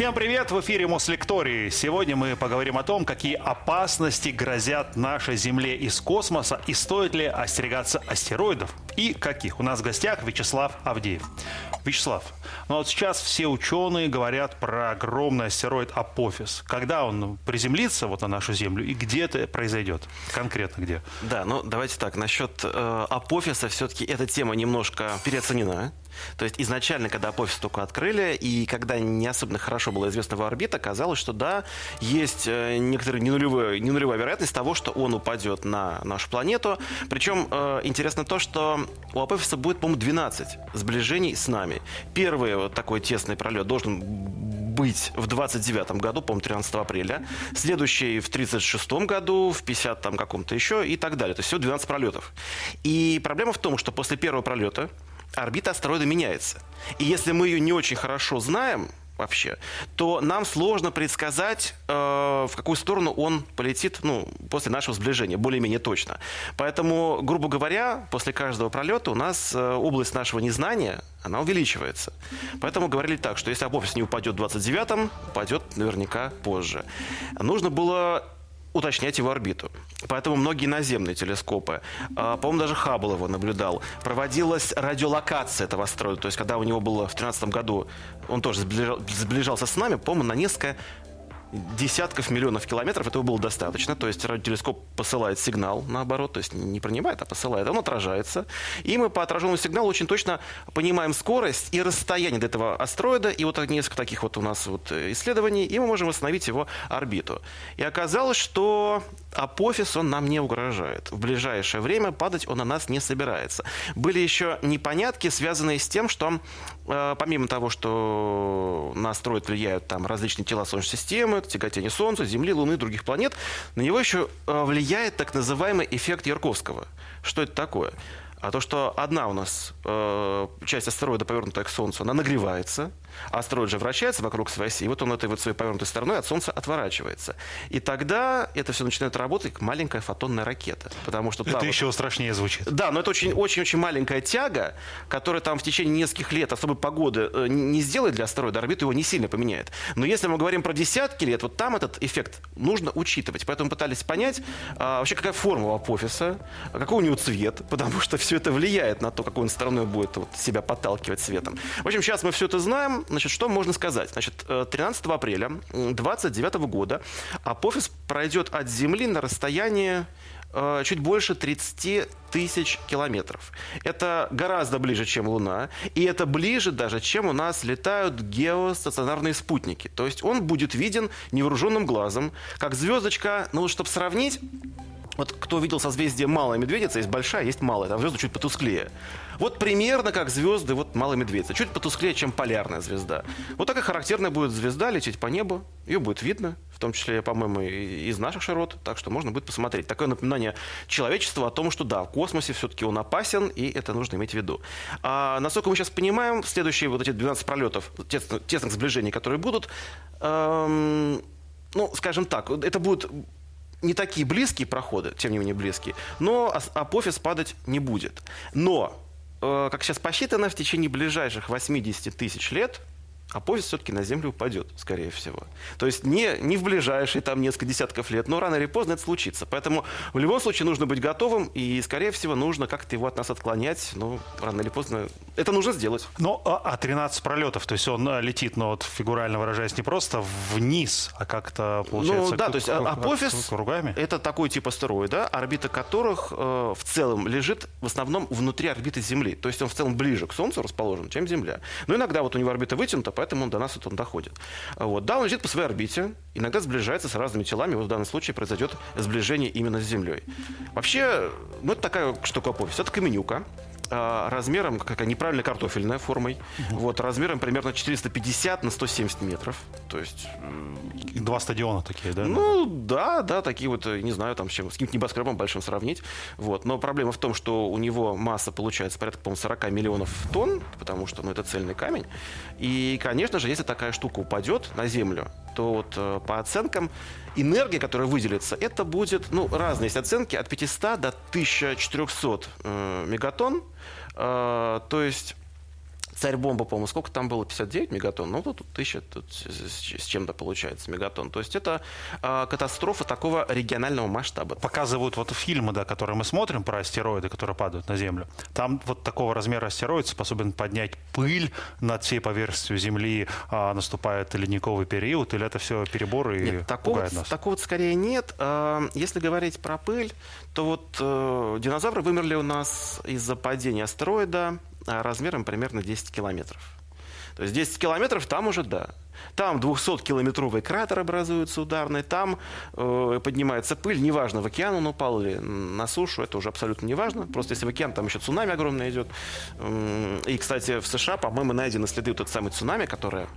Всем привет! В эфире Мослектории. Сегодня мы поговорим о том, какие опасности грозят нашей Земле из космоса и стоит ли остерегаться астероидов и каких. У нас в гостях Вячеслав Авдеев. Вячеслав, ну вот сейчас все ученые говорят про огромный астероид Апофис. Когда он приземлится вот на нашу Землю и где это произойдет? Конкретно где? Да, ну давайте так. Насчет э, Апофиса все-таки эта тема немножко переоценена. То есть изначально, когда Апофис только открыли, и когда не особенно хорошо была известна его орбита, казалось, что да, есть э, некоторая ненулевая, ненулевая вероятность того, что он упадет на нашу планету. Причем э, интересно то, что у Апофиса будет, по-моему, 12 сближений с нами. Первый вот такой тесный пролет должен быть в 29 году, по-моему, 13 апреля. Следующий в 36 году, в 50 там каком-то еще и так далее. То есть всего 12 пролетов. И проблема в том, что после первого пролета орбита астероида меняется. И если мы ее не очень хорошо знаем, вообще, то нам сложно предсказать, э, в какую сторону он полетит ну, после нашего сближения, более-менее точно. Поэтому, грубо говоря, после каждого пролета у нас э, область нашего незнания, она увеличивается. Поэтому говорили так, что если Апофис не упадет в 29-м, упадет наверняка позже. Нужно было уточнять его орбиту. Поэтому многие наземные телескопы, а, по-моему, даже Хаббл его наблюдал, проводилась радиолокация этого астероида. То есть, когда у него было в 2013 году, он тоже сближался с нами, по-моему, на несколько десятков миллионов километров этого было достаточно. То есть радиотелескоп посылает сигнал, наоборот, то есть не принимает, а посылает, он отражается. И мы по отраженному сигналу очень точно понимаем скорость и расстояние до этого астероида. И вот несколько таких вот у нас вот исследований, и мы можем восстановить его орбиту. И оказалось, что Апофис он нам не угрожает. В ближайшее время падать он на нас не собирается. Были еще непонятки, связанные с тем, что э, помимо того, что на астероид влияют там различные тела Солнечной системы, тяготение Солнца, Земли, Луны, других планет, на него еще э, влияет так называемый эффект Ярковского. Что это такое? А то, что одна у нас э, часть астероида, повернутая к Солнцу, она нагревается, астероид же вращается вокруг своей оси, и вот он этой вот своей повернутой стороной от Солнца отворачивается. И тогда это все начинает работать как маленькая фотонная ракета. Потому что, это да, еще вот, страшнее звучит. Да, но это очень-очень маленькая тяга, которая там в течение нескольких лет особой погоды э, не сделает для астероида, орбиту его не сильно поменяет. Но если мы говорим про десятки лет, вот там этот эффект нужно учитывать. Поэтому пытались понять а, вообще, какая форма у Апофиса, какой у него цвет, потому что все все это влияет на то, какой он стороной будет вот, себя подталкивать светом. В общем, сейчас мы все это знаем. Значит, что можно сказать? Значит, 13 э, апреля 29 года Апофис пройдет от Земли на расстояние э, чуть больше 30 тысяч километров. Это гораздо ближе, чем Луна, и это ближе даже, чем у нас летают геостационарные спутники. То есть он будет виден невооруженным глазом, как звездочка, ну, чтобы сравнить, вот кто видел созвездие Малая Медведица, есть большая, есть малая, там звезды чуть потусклее. Вот примерно как звезды вот Малая Медведица, чуть потусклее, чем полярная звезда. Вот такая характерная будет звезда лететь по небу, ее будет видно, в том числе, по-моему, из наших широт, так что можно будет посмотреть. Такое напоминание человечеству о том, что да, в космосе все-таки он опасен, и это нужно иметь в виду. А, насколько мы сейчас понимаем, следующие вот эти 12 пролетов, тесных, тесных сближений, которые будут, эм, ну, скажем так, это будет не такие близкие проходы, тем не менее близкие, но апофис падать не будет. Но, э, как сейчас посчитано, в течение ближайших 80 тысяч лет а поезд все-таки на Землю упадет, скорее всего. То есть не, не в ближайшие там несколько десятков лет, но рано или поздно это случится. Поэтому в любом случае нужно быть готовым, и, скорее всего, нужно как-то его от нас отклонять. Ну, рано или поздно это нужно сделать. Ну, а, а 13 пролетов, то есть он э, летит, ну, вот фигурально выражаясь, не просто вниз, а как-то, получается, Ну, да, то есть а, Апофис кругами? это такой тип астероида, орбита которых э, в целом лежит в основном внутри орбиты Земли. То есть он в целом ближе к Солнцу расположен, чем Земля. Но иногда вот у него орбита вытянута, поэтому он до нас вот он доходит. Вот. Да, он летит по своей орбите, иногда сближается с разными телами, вот в данном случае произойдет сближение именно с Землей. Вообще, ну это такая штука повесть, это каменюка, размером, какая неправильная картофельная формой, угу. вот размером примерно 450 на 170 метров, то есть два стадиона такие, да? Ну да, да, такие вот, не знаю, там с, чем, с каким-то небоскребом большим сравнить, вот. Но проблема в том, что у него масса получается порядка, по-моему, 40 миллионов тонн, потому что, ну, это цельный камень, и, конечно же, если такая штука упадет на Землю, то вот э, по оценкам энергия, которая выделится, это будет, ну, разные есть оценки, от 500 до 1400 э, мегатонн, э, то есть Царь-бомба, по-моему, сколько там было? 59 мегатонн? Ну, тут тысяча тут с чем-то получается мегатонн. То есть это э, катастрофа такого регионального масштаба. Показывают вот фильмы, да, которые мы смотрим про астероиды, которые падают на Землю. Там вот такого размера астероид способен поднять пыль над всей поверхностью Земли, а наступает ледниковый период, или это все переборы и нет, такого, нас? Такого скорее нет. А, если говорить про пыль, то вот э, динозавры вымерли у нас из-за падения астероида размером примерно 10 километров. То есть 10 километров там уже да. Там 200-километровый кратер образуется ударный, там э, поднимается пыль, неважно, в океан он упал или на сушу, это уже абсолютно неважно. Просто если в океан, там еще цунами огромное идет. И, кстати, в США, по-моему, найдены следы вот этой самой цунами, которая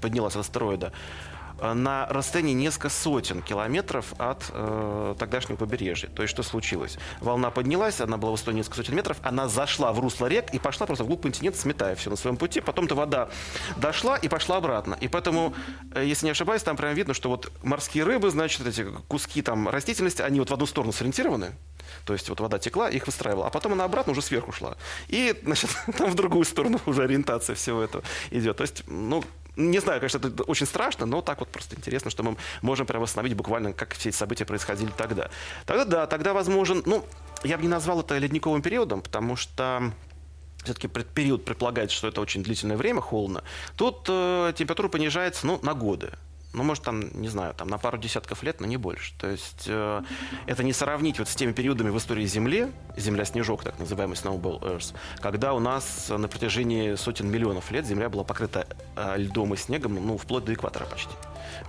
поднялась от астероида. Э, на расстоянии несколько сотен километров от э, тогдашнего побережья. То есть что случилось? Волна поднялась, она была высотой несколько сотен метров, она зашла в русло рек и пошла просто вглубь континента, сметая все на своем пути. Потом-то вода дошла и пошла обратно. И поэтому, э, если не ошибаюсь, там прям видно, что вот морские рыбы, значит, эти куски там растительности, они вот в одну сторону сориентированы, то есть вот вода текла, их выстраивала, а потом она обратно уже сверху шла. И, значит, там в другую сторону уже ориентация всего этого идет. То есть, ну, не знаю, конечно, это очень страшно, но так вот просто интересно, что мы можем прямо восстановить буквально, как все эти события происходили тогда. Тогда да, тогда возможен, ну, я бы не назвал это ледниковым периодом, потому что все-таки период предполагает, что это очень длительное время холодно. Тут э, температура понижается ну, на годы ну, может, там, не знаю, там на пару десятков лет, но не больше. То есть э, это не сравнить вот с теми периодами в истории Земли, Земля-снежок, так называемый Snowball Earth, когда у нас на протяжении сотен миллионов лет Земля была покрыта э, льдом и снегом, ну, вплоть до экватора почти.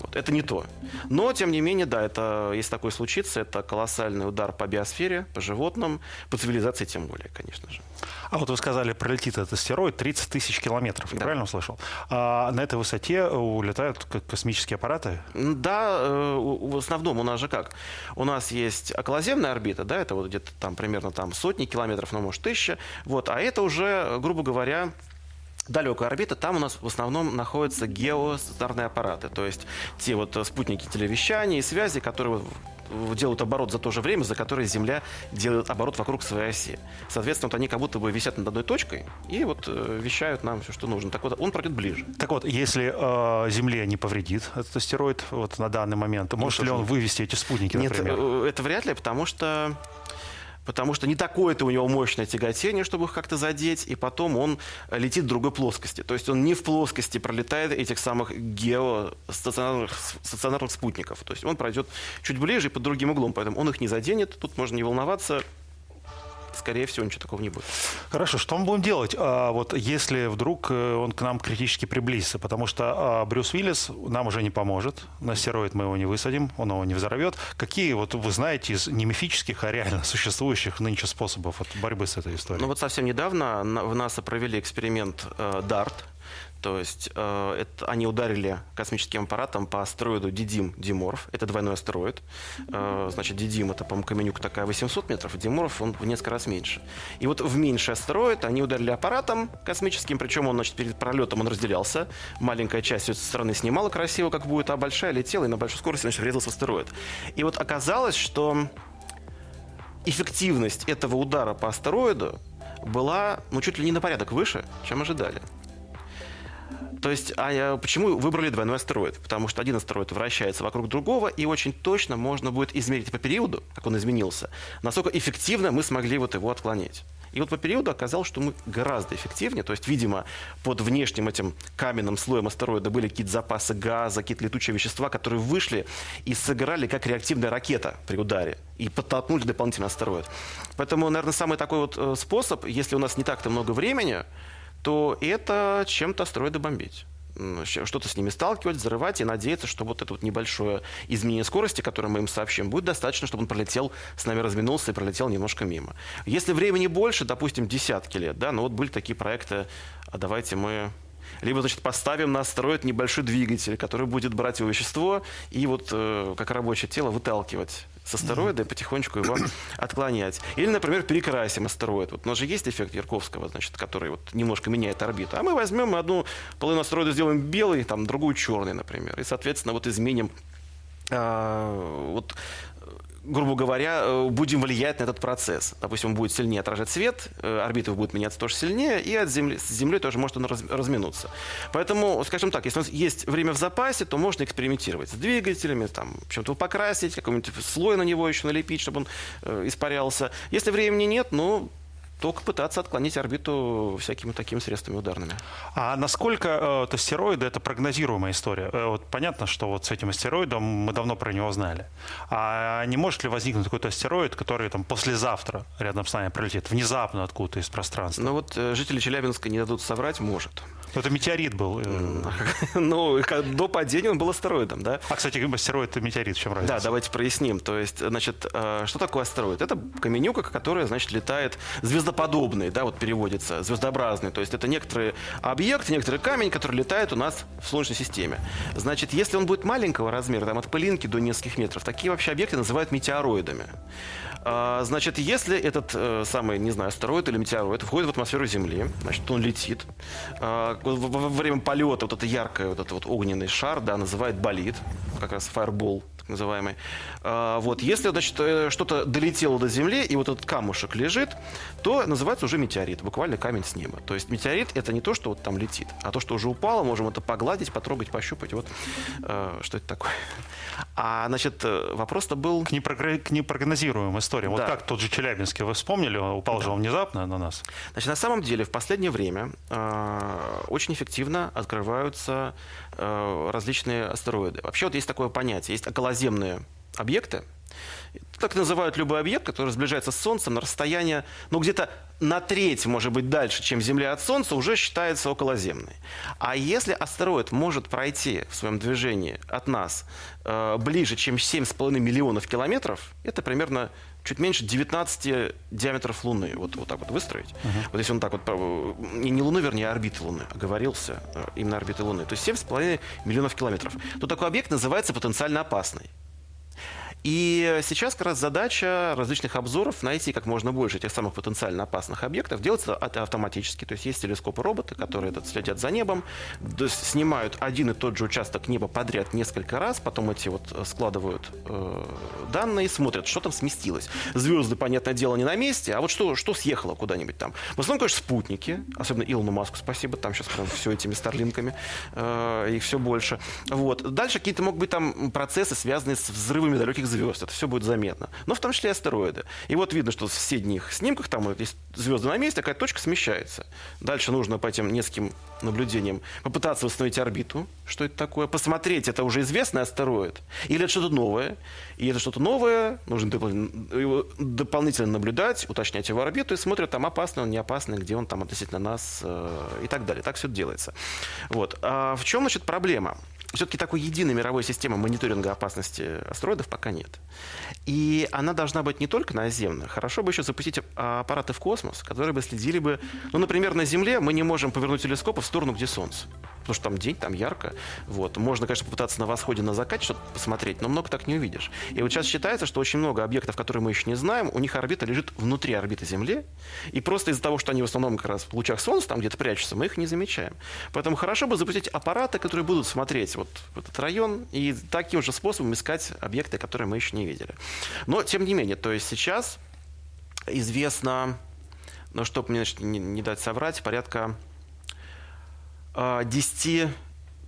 Вот, это не то. Но, тем не менее, да, это, если такое случится, это колоссальный удар по биосфере, по животным, по цивилизации тем более, конечно же. А вот вы сказали, пролетит этот астероид 30 тысяч километров, я да. правильно услышал? А на этой высоте улетают космические аппараты? Да, э, в основном у нас же как? У нас есть околоземная орбита, да, это вот где-то там примерно там сотни километров, ну, может, тысяча, вот, а это уже, грубо говоря, далекая орбита, там у нас в основном находятся геостационарные аппараты, то есть те вот спутники телевещания и связи, которые делают оборот за то же время, за которое Земля делает оборот вокруг своей оси. Соответственно, вот они как будто бы висят над одной точкой и вот э, вещают нам все, что нужно. Так вот, он пройдет ближе. Так вот, если э, Земле не повредит этот астероид вот на данный момент, ну, может ли он вывести эти спутники, например? Нет, э, это вряд ли, потому что потому что не такое-то у него мощное тяготение, чтобы их как-то задеть, и потом он летит в другой плоскости. То есть он не в плоскости пролетает этих самых геостационарных стационарных спутников. То есть он пройдет чуть ближе и под другим углом, поэтому он их не заденет. Тут можно не волноваться, скорее всего, ничего такого не будет. Хорошо, что мы будем делать, а, вот если вдруг э, он к нам критически приблизится? Потому что а, Брюс Уиллис нам уже не поможет, на стероид мы его не высадим, он его не взорвет. Какие, вот вы знаете, из не мифических, а реально существующих нынче способов борьбы с этой историей? Ну вот совсем недавно в НАСА провели эксперимент DART, э, то есть э, это, они ударили космическим аппаратом по астероиду Дидим Диморф. Это двойной астероид. Э, значит, Дидим это, по-моему, каменюка такая 800 метров, Диморф он в несколько раз меньше. И вот в меньший астероид они ударили аппаратом космическим, причем он, значит, перед пролетом он разделялся. Маленькая часть со стороны снимала красиво, как будет, а большая летела и на большой скорости, значит, врезался в астероид. И вот оказалось, что эффективность этого удара по астероиду была, ну, чуть ли не на порядок выше, чем ожидали. То есть, а почему выбрали двойной астероид? Потому что один астероид вращается вокруг другого, и очень точно можно будет измерить по периоду, как он изменился, насколько эффективно мы смогли вот его отклонить. И вот по периоду оказалось, что мы гораздо эффективнее. То есть, видимо, под внешним этим каменным слоем астероида были какие-то запасы газа, какие-то летучие вещества, которые вышли и сыграли как реактивная ракета при ударе и подтолкнули дополнительный астероид. Поэтому, наверное, самый такой вот э, способ, если у нас не так-то много времени, то это чем-то астероиды бомбить что-то с ними сталкивать, взрывать и надеяться, что вот это вот небольшое изменение скорости, которое мы им сообщим, будет достаточно, чтобы он пролетел, с нами разминулся и пролетел немножко мимо. Если времени больше, допустим, десятки лет, да, ну вот были такие проекты, а давайте мы либо, значит, поставим на астероид небольшой двигатель, который будет брать его вещество и вот э, как рабочее тело выталкивать с астероида и потихонечку его отклонять. Или, например, перекрасим астероид. Вот у нас же есть эффект Ярковского, значит, который вот немножко меняет орбиту. А мы возьмем одну половину астероида сделаем белый, там, другую черный, например. И, соответственно, вот изменим а, вот грубо говоря, э, будем влиять на этот процесс. Допустим, он будет сильнее отражать свет, э, орбита будет меняться тоже сильнее, и от Земли, с Землей тоже может он раз, разминуться. Поэтому, скажем так, если у нас есть время в запасе, то можно экспериментировать с двигателями, там, чем-то покрасить, какой-нибудь слой на него еще налепить, чтобы он э, испарялся. Если времени нет, ну, только пытаться отклонить орбиту всякими такими средствами ударными. А насколько э, вот, астероиды это прогнозируемая история? Э, вот понятно, что вот с этим астероидом мы давно про него знали. А не может ли возникнуть какой-то астероид, который там послезавтра рядом с нами пролетит, внезапно откуда-то из пространства? Ну вот э, жители Челябинска не дадут соврать, может. Это метеорит был. Э. Ну, до падения он был астероидом, да? А, кстати, астероид и метеорит в чем разница? Да, давайте проясним. То есть, значит, э, что такое астероид? Это каменюка, которая, значит, летает звездоподобный, да, вот переводится, звездообразный. То есть это некоторые объекты, некоторый камень, который летает у нас в Солнечной системе. Значит, если он будет маленького размера, там от пылинки до нескольких метров, такие вообще объекты называют метеороидами. А, значит, если этот э, самый, не знаю, астероид или метеороид входит в атмосферу Земли, значит, он летит. А, во время полета вот это яркое, вот это вот огненный шар, да, называют болид, как раз фаербол называемый. А, вот, если, значит, э, что-то долетело до Земли, и вот этот камушек лежит, то называется уже метеорит, буквально камень с неба. То есть метеорит это не то, что вот там летит, а то, что уже упало, можем это погладить, потрогать, пощупать. Вот э, что это такое. А, значит, вопрос-то был... К, непрогр... к непрогнозируемым историям. Да. Вот как тот же Челябинский, вы вспомнили, упал да. же он внезапно на нас. Значит, на самом деле в последнее время э, очень эффективно открываются э, различные астероиды. Вообще вот есть такое понятие, есть околоземные объекты, так называют любой объект, который сближается с Солнцем на расстояние, ну, где-то на треть, может быть, дальше, чем Земля от Солнца, уже считается околоземной. А если астероид может пройти в своем движении от нас э, ближе, чем 7,5 миллионов километров, это примерно чуть меньше 19 диаметров Луны. Вот, вот так вот выстроить. Uh-huh. Вот если он так вот... Э, не, не Луны, вернее, а орбиты Луны. Оговорился. Э, именно орбиты Луны. То есть 7,5 миллионов километров. То такой объект называется потенциально опасный. И сейчас как раз задача различных обзоров найти как можно больше этих самых потенциально опасных объектов. Делается это автоматически. То есть есть телескопы-роботы, которые этот, следят за небом, снимают один и тот же участок неба подряд несколько раз, потом эти вот э, складывают э, данные, смотрят, что там сместилось. Звезды, понятное дело, не на месте, а вот что, что съехало куда-нибудь там. В основном, конечно, спутники, особенно Илону Маску спасибо, там сейчас прям все этими старлинками, э, их все больше. Вот. Дальше какие-то могут быть там процессы, связанные с взрывами далеких звезд. Это все будет заметно. Но в том числе и астероиды. И вот видно, что в соседних снимках там есть звезды на месте, какая точка смещается. Дальше нужно по этим нескольким наблюдениям попытаться восстановить орбиту. Что это такое? Посмотреть, это уже известный астероид. Или это что-то новое. И это что-то новое, нужно дополнительно наблюдать, уточнять его орбиту и смотрят, там опасный он, не опасный, где он там относительно нас э, и так далее. Так все делается. Вот. А в чем, значит, проблема? Все-таки такой единой мировой системы мониторинга опасности астероидов пока нет. И она должна быть не только наземная. Хорошо бы еще запустить аппараты в космос, которые бы следили бы... Ну, например, на Земле мы не можем повернуть телескоп в сторону, где Солнце потому что там день, там ярко. Вот. Можно, конечно, попытаться на восходе, на закате что-то посмотреть, но много так не увидишь. И вот сейчас считается, что очень много объектов, которые мы еще не знаем, у них орбита лежит внутри орбиты Земли, и просто из-за того, что они в основном как раз в лучах Солнца там где-то прячутся, мы их не замечаем. Поэтому хорошо бы запустить аппараты, которые будут смотреть вот в этот район и таким же способом искать объекты, которые мы еще не видели. Но, тем не менее, то есть сейчас известно, ну, чтобы мне значит, не, не дать соврать, порядка 10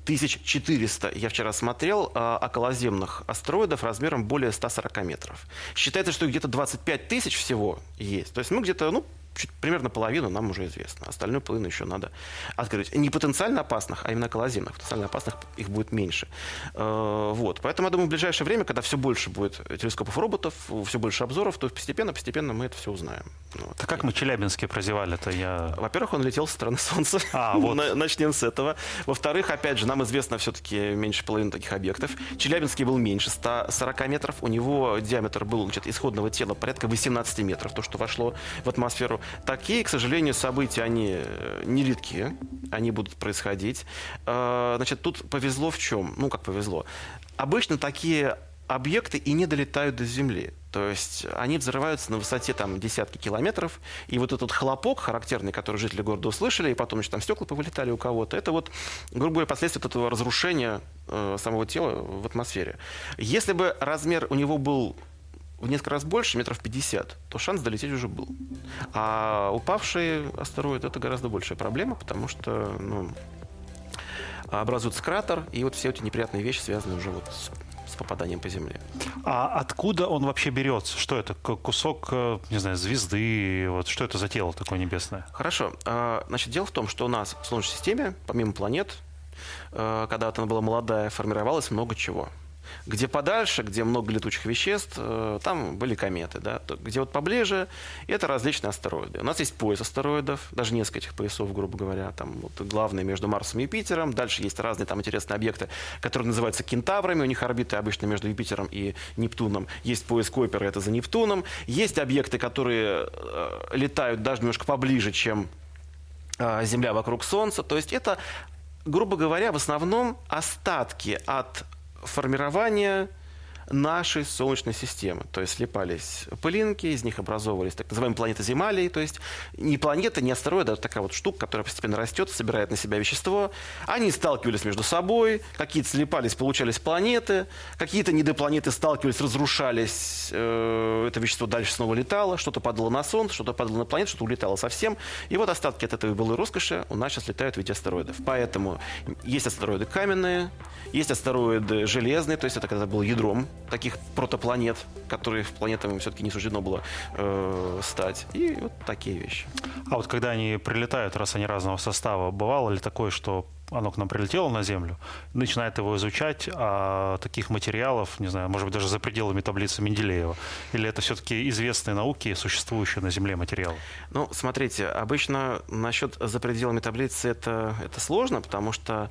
1400, я вчера смотрел, а, околоземных астероидов размером более 140 метров. Считается, что где-то 25 тысяч всего есть. То есть мы где-то, ну, чуть, примерно половину нам уже известно. Остальную половину еще надо открыть. Не потенциально опасных, а именно околоземных. Потенциально опасных их будет меньше. Э, вот. Поэтому, я думаю, в ближайшее время, когда все больше будет телескопов роботов, все больше обзоров, то постепенно, постепенно мы это все узнаем. Вот. А как мы Челябинске прозевали-то? Я... Во-первых, он летел со стороны Солнца. А, вот. Начнем с этого. Во-вторых, опять же, нам известно все-таки меньше половины таких объектов. Челябинский был меньше 140 метров. У него диаметр был значит, исходного тела порядка 18 метров. То, что вошло в атмосферу. Такие, к сожалению, события, они э, не редкие, они будут происходить. Э, значит, тут повезло в чем? Ну, как повезло. Обычно такие объекты и не долетают до Земли. То есть они взрываются на высоте там, десятки километров, и вот этот хлопок характерный, который жители города услышали, и потом еще там стекла повылетали у кого-то, это вот, грубо говоря, последствия этого разрушения э, самого тела в атмосфере. Если бы размер у него был в несколько раз больше, метров 50, то шанс долететь уже был. А упавший астероид это гораздо большая проблема, потому что ну, образуется кратер, и вот все эти неприятные вещи связаны уже вот с с попаданием по Земле. А откуда он вообще берется? Что это? Кусок, э, не знаю, звезды? Вот что это за тело такое небесное? Хорошо. А, значит, дело в том, что у нас в Солнечной системе, помимо планет, э, когда-то она была молодая, формировалось много чего. Где подальше, где много летучих веществ, э, там были кометы. Да? Где вот поближе, это различные астероиды. У нас есть пояс астероидов, даже несколько этих поясов, грубо говоря. Там вот главный между Марсом и Юпитером. Дальше есть разные там интересные объекты, которые называются кентаврами. У них орбиты обычно между Юпитером и Нептуном. Есть пояс Койпера, это за Нептуном. Есть объекты, которые э, летают даже немножко поближе, чем э, Земля вокруг Солнца. То есть это грубо говоря, в основном остатки от формирования нашей Солнечной системы. То есть слепались пылинки, из них образовывались так называемые планеты Земалии. То есть не планета, не астероид, а такая вот штука, которая постепенно растет, собирает на себя вещество. Они сталкивались между собой, какие-то слепались, получались планеты, какие-то недопланеты сталкивались, разрушались, э, это вещество дальше снова летало, что-то падало на Солнце, что-то падало на планету, что-то улетало совсем. И вот остатки от этой былой роскоши у нас сейчас летают в виде астероидов. Поэтому есть астероиды каменные, есть астероиды железные, то есть это когда было ядром таких протопланет, которые планетам все-таки не суждено было э, стать. И вот такие вещи. А вот когда они прилетают, раз они разного состава, бывало ли такое, что оно к нам прилетело на Землю, начинает его изучать, а таких материалов, не знаю, может быть, даже за пределами таблицы Менделеева? Или это все-таки известные науки, существующие на Земле материалы? Ну, смотрите, обычно насчет за пределами таблицы это, это сложно, потому что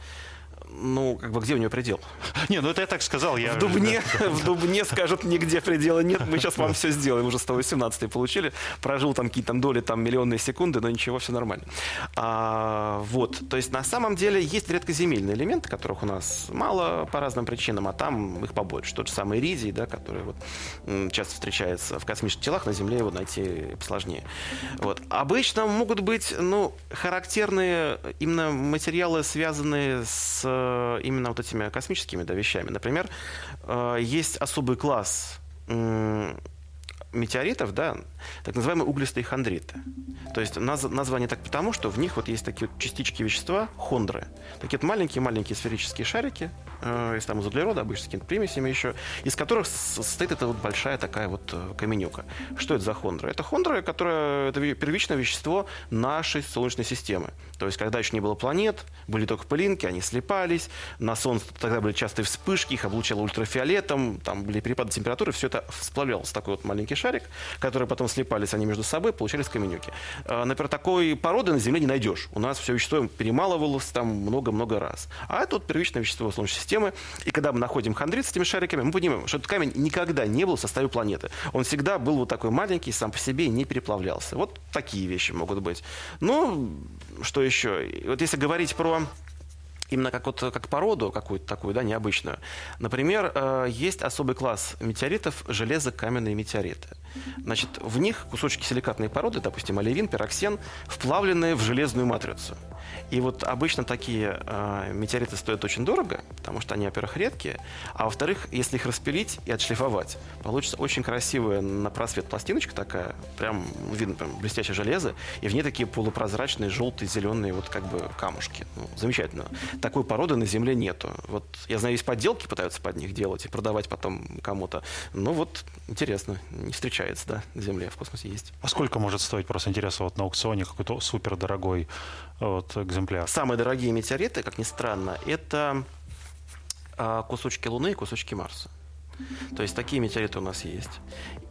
ну, как бы где у нее предел? Не, ну это я так сказал. Я... В Дубне, в Дубне скажут, нигде предела нет, мы сейчас вам все сделаем. Уже 118 получили, прожил там какие-то там доли, там миллионные секунды, но ничего, все нормально. А, вот, то есть на самом деле есть редкоземельные элементы, которых у нас мало по разным причинам, а там их побольше. Тот же самый иридий, да, который вот часто встречается в космических телах, на Земле его найти сложнее. Вот. Обычно могут быть, ну, характерные именно материалы, связанные с именно вот этими космическими да, вещами. Например, э, есть особый класс метеоритов, да, так называемые углистые хондриты. То есть наз, название так потому, что в них вот есть такие вот частички вещества, хондры. Такие вот маленькие-маленькие сферические шарики, э, из, там, из углерода, обычно с какими-то примесями еще, из которых состоит эта вот большая такая вот э, каменюка. Что это за хондры? Это хондры, которая, это первичное вещество нашей Солнечной системы. То есть, когда еще не было планет, были только пылинки, они слепались, на Солнце тогда были частые вспышки, их облучало ультрафиолетом, там были перепады температуры, все это сплавлялось в такой вот маленький шарик, которые потом слепались они между собой, получались каменюки. Э, например, такой породы на Земле не найдешь. У нас все вещество перемалывалось там много-много раз. А это вот первичное вещество Солнечной системы. И когда мы находим хондрит с этими шариками, мы понимаем, что этот камень никогда не был в составе планеты. Он всегда был вот такой маленький, сам по себе не переплавлялся. Вот такие вещи могут быть. Ну, что еще? Вот если говорить про именно как, вот, как породу какую-то такую, да, необычную. Например, э, есть особый класс метеоритов – железокаменные метеориты. Значит, в них кусочки силикатной породы, допустим, оливин, пироксен, вплавленные в железную матрицу. И вот обычно такие э, метеориты стоят очень дорого, потому что они, во-первых, редкие, а во-вторых, если их распилить и отшлифовать, получится очень красивая на просвет пластиночка такая, прям видно прям блестящее железо, и в ней такие полупрозрачные желтые, зеленые вот как бы камушки. Ну, замечательно. Такой породы на Земле нету. Вот я знаю, есть подделки пытаются под них делать и продавать потом кому-то. Ну вот интересно, не встречается, да, на Земле, в космосе есть. А сколько может стоить, просто интересно, вот на аукционе какой-то супер дорогой вот, экземпляр. Самые дорогие метеориты, как ни странно, это а, кусочки Луны и кусочки Марса. То есть такие метеориты у нас есть.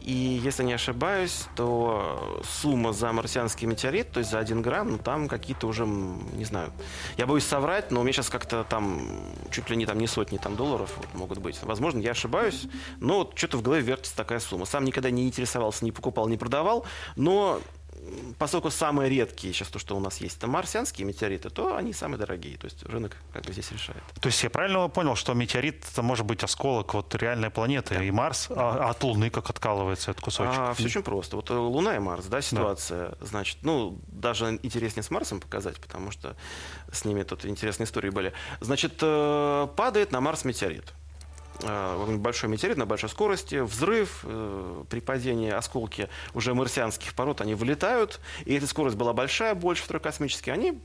И если не ошибаюсь, то сумма за марсианский метеорит, то есть за один грамм, ну там какие-то уже, не знаю, я боюсь соврать, но у меня сейчас как-то там чуть ли не там не сотни там долларов вот, могут быть. Возможно, я ошибаюсь, но вот что-то в голове вертится такая сумма. Сам никогда не интересовался, не покупал, не продавал, но поскольку самые редкие сейчас то, что у нас есть, это марсианские метеориты, то они самые дорогие. То есть рынок как бы здесь решает. То есть я правильно понял, что метеорит это может быть осколок вот реальной планеты да. и Марс, а, а от Луны как откалывается этот кусочек? А, все очень просто. Вот э, Луна и Марс, да, ситуация. Да. Значит, ну, даже интереснее с Марсом показать, потому что с ними тут интересные истории были. Значит, э, падает на Марс метеорит. Э, большой метеорит на большой скорости, взрыв, э, при падении осколки уже марсианских пород, они вылетают, и эта скорость была большая, больше второй космический, они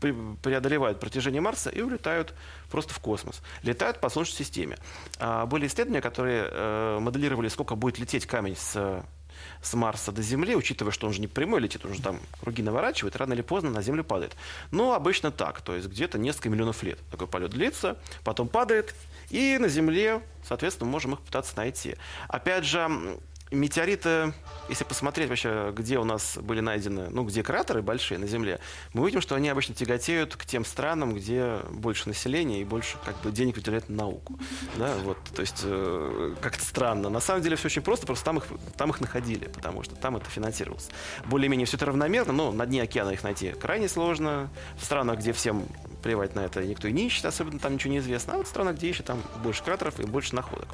преодолевают протяжение Марса и улетают просто в космос. Летают по Солнечной системе. А были исследования, которые э, моделировали, сколько будет лететь камень с с Марса до Земли, учитывая, что он же не прямой летит, он же там круги наворачивает, рано или поздно на Землю падает. Но обычно так, то есть где-то несколько миллионов лет такой полет длится, потом падает, и на Земле, соответственно, можем их пытаться найти. Опять же, метеориты, если посмотреть вообще, где у нас были найдены, ну, где кратеры большие на Земле, мы увидим, что они обычно тяготеют к тем странам, где больше населения и больше как бы денег выделяют на науку. Да, вот, то есть э, как-то странно. На самом деле все очень просто, просто там их, там их находили, потому что там это финансировалось. Более-менее все это равномерно, но на дне океана их найти крайне сложно. В странах, где всем плевать на это никто и не ищет, особенно там ничего не известно. А вот страна, где ищет, там больше кратеров и больше находок.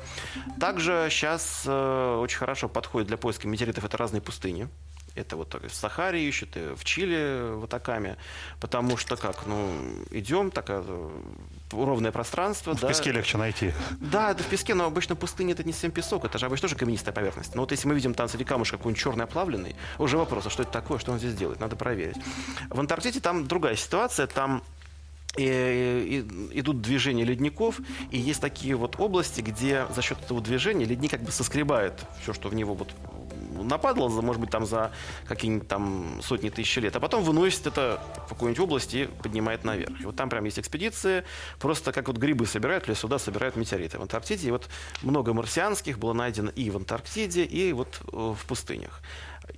Также сейчас э, очень хорошо подходит для поиска метеоритов это разные пустыни. Это вот в Сахаре ищут, и в Чили, в Атакаме. Потому что как, ну, идем, такое э, ровное пространство. В да. песке легче найти. Да, это в песке, но обычно пустыня это не совсем песок, это же обычно тоже каменистая поверхность. Но вот если мы видим там среди камушек какой-нибудь черный оплавленный, уже вопрос, а что это такое, что он здесь делает, надо проверить. В Антарктиде там другая ситуация, там и, и, идут движения ледников, и есть такие вот области, где за счет этого движения ледник как бы соскребает все, что в него вот нападало, за, может быть, там за какие-нибудь там сотни тысяч лет, а потом выносит это в какую-нибудь область и поднимает наверх. И вот там прям есть экспедиции, просто как вот грибы собирают, или сюда собирают метеориты в Антарктиде. И вот много марсианских было найдено и в Антарктиде, и вот э, в пустынях.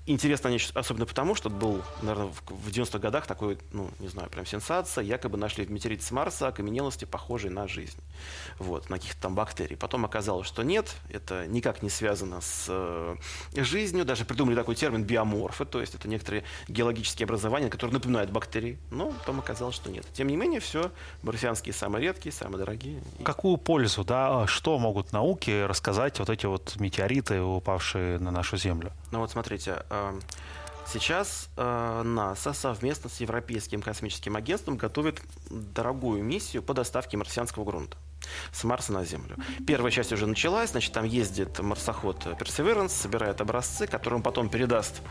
Интересно они особенно потому, что был, наверное, в 90-х годах такой, ну, не знаю, прям сенсация. Якобы нашли в метеорите с Марса окаменелости, похожие на жизнь. Вот, на каких-то там бактерий. Потом оказалось, что нет, это никак не связано с э, жизнью. Даже придумали такой термин биоморфы, то есть это некоторые геологические образования, которые напоминают бактерии. Но потом оказалось, что нет. Тем не менее, все марсианские самые редкие, самые дорогие. Какую пользу, да, что могут науки рассказать вот эти вот метеориты, упавшие на нашу Землю? Ну вот смотрите, Э, сейчас э, НАСА совместно с Европейским космическим агентством готовит дорогую миссию по доставке марсианского грунта с Марса на Землю. Первая часть уже началась, значит, там ездит марсоход Perseverance, собирает образцы, которые он потом передаст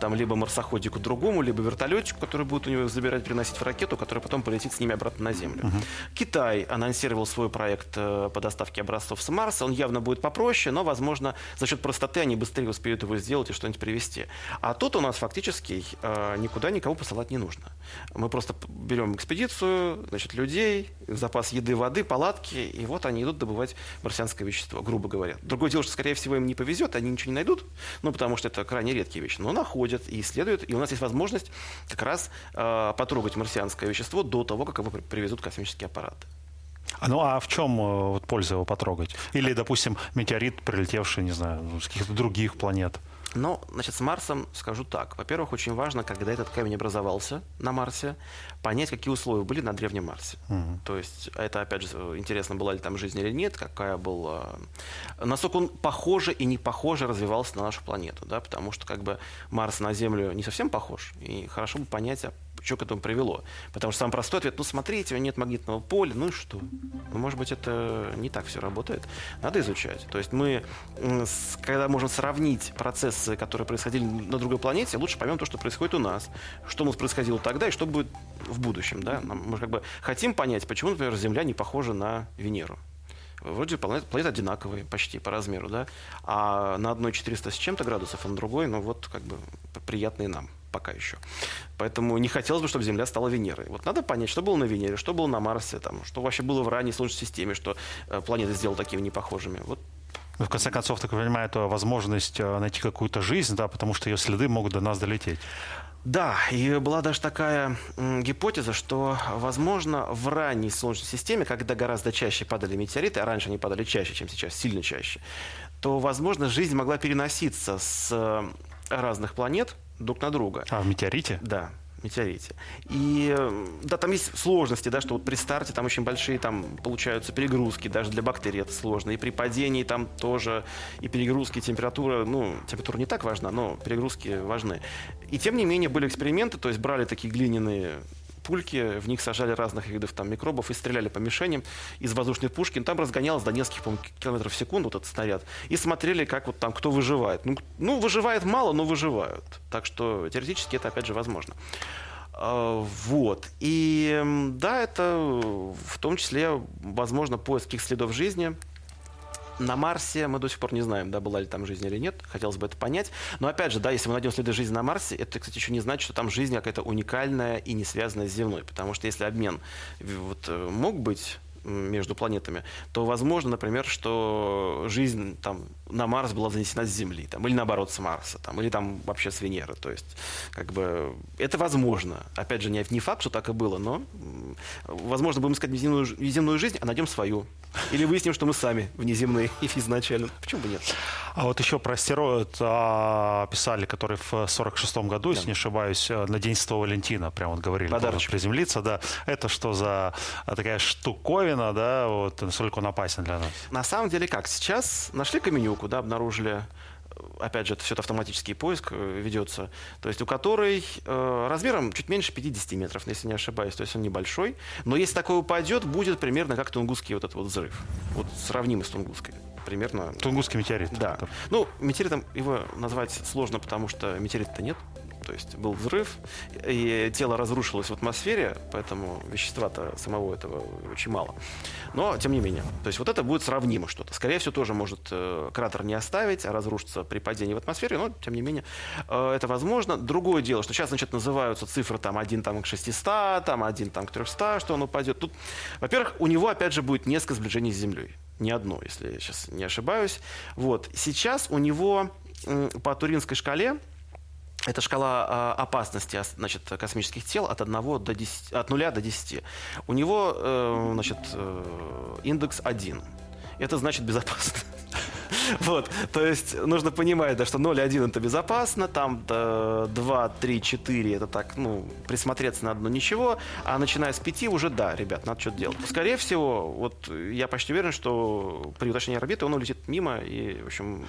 там либо марсоходику другому, либо вертолетчику, который будет у него забирать, приносить в ракету, который потом полетит с ними обратно на Землю. Uh-huh. Китай анонсировал свой проект э, по доставке образцов с Марса. Он явно будет попроще, но, возможно, за счет простоты они быстрее успеют его сделать и что-нибудь привезти. А тут у нас фактически э, никуда никого посылать не нужно. Мы просто берем экспедицию, значит, людей, запас еды, воды, палатки, и вот они идут добывать марсианское вещество, грубо говоря. Другое дело, что, скорее всего, им не повезет, они ничего не найдут, ну, потому что это крайне редкие вещи, но находят ходят и исследуют, и у нас есть возможность как раз э, потрогать марсианское вещество до того, как его привезут космические аппараты. А ну а в чем э, вот, польза его потрогать? Или, допустим, метеорит, прилетевший, не знаю, с каких-то других планет? Ну, значит, с Марсом скажу так. Во-первых, очень важно, когда этот камень образовался на Марсе, понять, какие условия были на Древнем Марсе. Угу. То есть, это, опять же, интересно, была ли там жизнь или нет, какая была... Насколько он похоже и не похоже развивался на нашу планету, да, потому что, как бы, Марс на Землю не совсем похож, и хорошо бы понять, а что к этому привело. Потому что самый простой ответ, ну смотрите, нет магнитного поля, ну и что? Ну, может быть, это не так все работает. Надо изучать. То есть мы, когда можем сравнить процессы, которые происходили на другой планете, лучше поймем то, что происходит у нас, что у нас происходило тогда и что будет в будущем. Да? Мы как бы хотим понять, почему, например, Земля не похожа на Венеру. Вроде планеты, планеты одинаковые почти по размеру, да, а на одной 400 с чем-то градусов, а на другой, ну вот как бы приятные нам пока еще. Поэтому не хотелось бы, чтобы Земля стала Венерой. Вот надо понять, что было на Венере, что было на Марсе, там, что вообще было в ранней Солнечной системе, что э, планеты сделали такими непохожими. Вот ну, в конце концов, так понимаю, это возможность э, найти какую-то жизнь, да, потому что ее следы могут до нас долететь. Да, и была даже такая гипотеза, что, возможно, в ранней Солнечной системе, когда гораздо чаще падали метеориты, а раньше они падали чаще, чем сейчас, сильно чаще, то, возможно, жизнь могла переноситься с э, разных планет друг на друга. А в метеорите? Да метеорите. И да, там есть сложности, да, что вот при старте там очень большие там получаются перегрузки, даже для бактерий это сложно. И при падении там тоже и перегрузки, и температура, ну, температура не так важна, но перегрузки важны. И тем не менее были эксперименты, то есть брали такие глиняные пульки, в них сажали разных видов там, микробов и стреляли по мишеням из воздушной пушки. Там разгонялось до нескольких километров в секунду вот этот снаряд. И смотрели, как вот там кто выживает. Ну, ну, выживает мало, но выживают. Так что теоретически это опять же возможно. А, вот. И да, это в том числе, возможно, поиск каких следов жизни, на Марсе мы до сих пор не знаем, да, была ли там жизнь или нет. Хотелось бы это понять. Но опять же, да, если мы найдем следы жизни на Марсе, это, кстати, еще не значит, что там жизнь какая-то уникальная и не связанная с земной. Потому что если обмен вот, э, мог быть между планетами, то возможно, например, что жизнь там на Марс была занесена с Земли, там, или наоборот с Марса, там, или там вообще с Венеры. То есть, как бы, это возможно. Опять же, не, не факт, что так и было, но, возможно, будем искать неземную, неземную жизнь, а найдем свою. Или выясним, что мы сами внеземные изначально. Почему бы нет? А вот еще про астероид а, писали, который в 46 году, да. если не ошибаюсь, э, на День Святого Валентина, прям вот говорили, Подарочек. приземлиться, да. Это что за такая штуковина, да, вот насколько он опасен для нас? На самом деле как? Сейчас нашли каменюку, да, обнаружили опять же, это все это автоматический поиск э, ведется, то есть у которой э, размером чуть меньше 50 метров, если не ошибаюсь, то есть он небольшой, но если такой упадет, будет примерно как тунгусский вот этот вот взрыв, вот сравнимый с тунгусской примерно. Тунгусский метеорит. Да. Ну, метеоритом его назвать сложно, потому что метеорита нет. То есть был взрыв, и тело разрушилось в атмосфере, поэтому вещества-то самого этого очень мало. Но, тем не менее, то есть вот это будет сравнимо что-то. Скорее всего, тоже может э, кратер не оставить, а разрушиться при падении в атмосфере, но, тем не менее, э, это возможно. Другое дело, что сейчас, значит, называются цифры там 1 там, к 600, там 1 там, к 300, что он упадет. Тут, во-первых, у него, опять же, будет несколько сближений с Землей. Не одно, если я сейчас не ошибаюсь. Вот. Сейчас у него по Туринской шкале это шкала а, опасности значит, космических тел от, 1 до 10, от 0 до 10. У него э, значит, э, индекс 1. Это значит безопасно. Вот, то есть нужно понимать, да, что 0,1 это безопасно, там 2, 3, 4 это так, ну, присмотреться надо, но ничего, а начиная с 5 уже да, ребят, надо что-то делать. Скорее всего, вот я почти уверен, что при уточнении орбиты он улетит мимо и, в общем,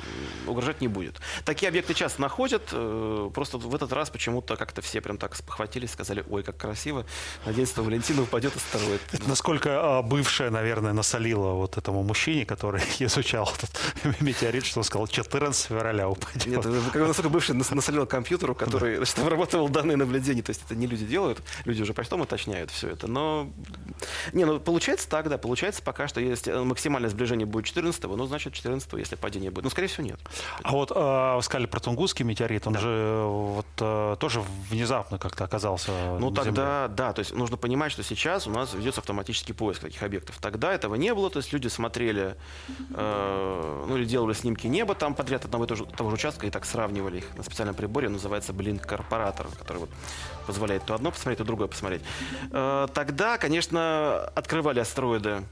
угрожать не будет. Такие объекты часто находят, э, просто в этот раз почему-то как-то все прям так спохватились, сказали, ой, как красиво, на день Валентина упадет астероид. Насколько а, бывшая, наверное, насолила вот этому мужчине, который изучал этот метеорит, что он сказал, 14 февраля упадет. Нет, насколько бывший насолил компьютеру, который значит, обрабатывал данные наблюдения. То есть это не люди делают, люди уже почтом уточняют все это. Но не, ну получается так, да, получается пока что, если максимальное сближение будет 14 ну, значит 14 если падение будет. Ну, скорее всего, нет. А вот э, вы сказали про Тунгусский метеорит, он да. же вот э, тоже внезапно как-то оказался Ну, тогда, да, то есть нужно понимать, что сейчас у нас ведется автоматический поиск таких объектов. Тогда этого не было, то есть люди смотрели, э, ну, или делали снимки неба там подряд одного и того же, того же участка и так сравнивали их на специальном приборе, называется Blink Корпоратор, который вот позволяет то одно посмотреть, то другое посмотреть. Э, тогда, конечно, открывали астероиды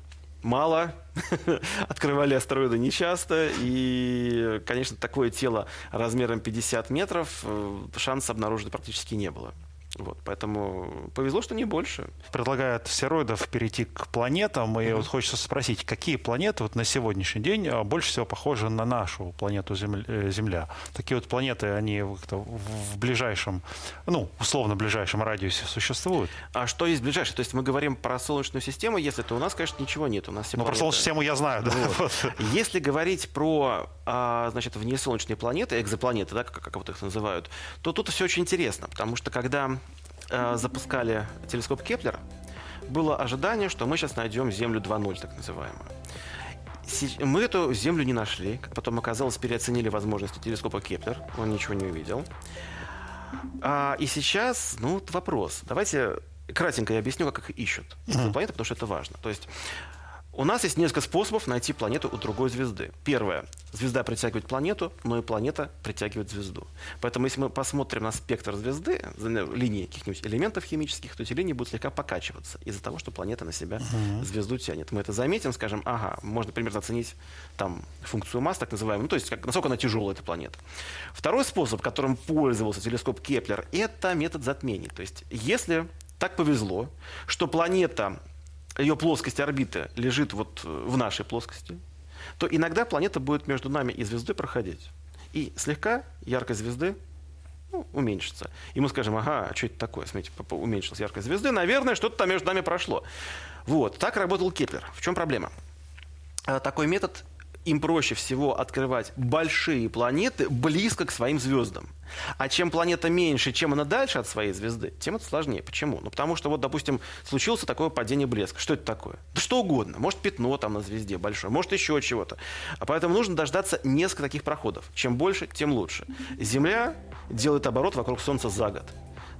мало, открывали астероиды нечасто, и, конечно, такое тело размером 50 метров э, шанса обнаружить практически не было. Вот, поэтому повезло, что не больше. Предлагают астероидов перейти к планетам, и mm-hmm. вот хочется спросить, какие планеты вот на сегодняшний день а, больше всего похожи на нашу планету э, Земля? Такие вот планеты, они в ближайшем, ну, условно ближайшем радиусе существуют? А что есть ближайшее? То есть мы говорим про Солнечную систему, если то у нас, конечно, ничего нет. У нас все ну, про Солнечную систему я знаю, да. Вот. Если говорить про, а, значит, внесолнечные планеты, экзопланеты, да, как, как вот их называют, то тут все очень интересно, потому что когда э, запускали телескоп Кеплер, было ожидание, что мы сейчас найдем Землю 2.0, так называемую. Мы эту Землю не нашли. Как потом оказалось, переоценили возможности телескопа Кеплер. Он ничего не увидел. А, и сейчас, ну, вот вопрос. Давайте кратенько я объясню, как их ищут. Mm-hmm. Планеты, потому что это важно. То есть у нас есть несколько способов найти планету у другой звезды. Первое. Звезда притягивает планету, но и планета притягивает звезду. Поэтому если мы посмотрим на спектр звезды, линии каких-нибудь элементов химических, то эти линии будут слегка покачиваться из-за того, что планета на себя uh-huh. звезду тянет. Мы это заметим, скажем, ага, можно примерно оценить там функцию масс, так называемую, ну, то есть как, насколько она тяжелая, эта планета. Второй способ, которым пользовался телескоп Кеплер, это метод затмений. То есть если так повезло, что планета ее плоскость орбиты лежит вот э, в нашей плоскости, то иногда планета будет между нами и звездой проходить. И слегка яркость звезды ну, уменьшится. И мы скажем, ага, а что это такое? Смотрите, уменьшилась яркость звезды. Наверное, что-то там между нами прошло. Вот, так работал Кеплер. В чем проблема? А, такой метод им проще всего открывать большие планеты близко к своим звездам. А чем планета меньше, чем она дальше от своей звезды, тем это сложнее. Почему? Ну, потому что, вот, допустим, случилось такое падение блеска. Что это такое? Да что угодно. Может, пятно там на звезде большое, может, еще чего-то. А поэтому нужно дождаться несколько таких проходов. Чем больше, тем лучше. Земля делает оборот вокруг Солнца за год.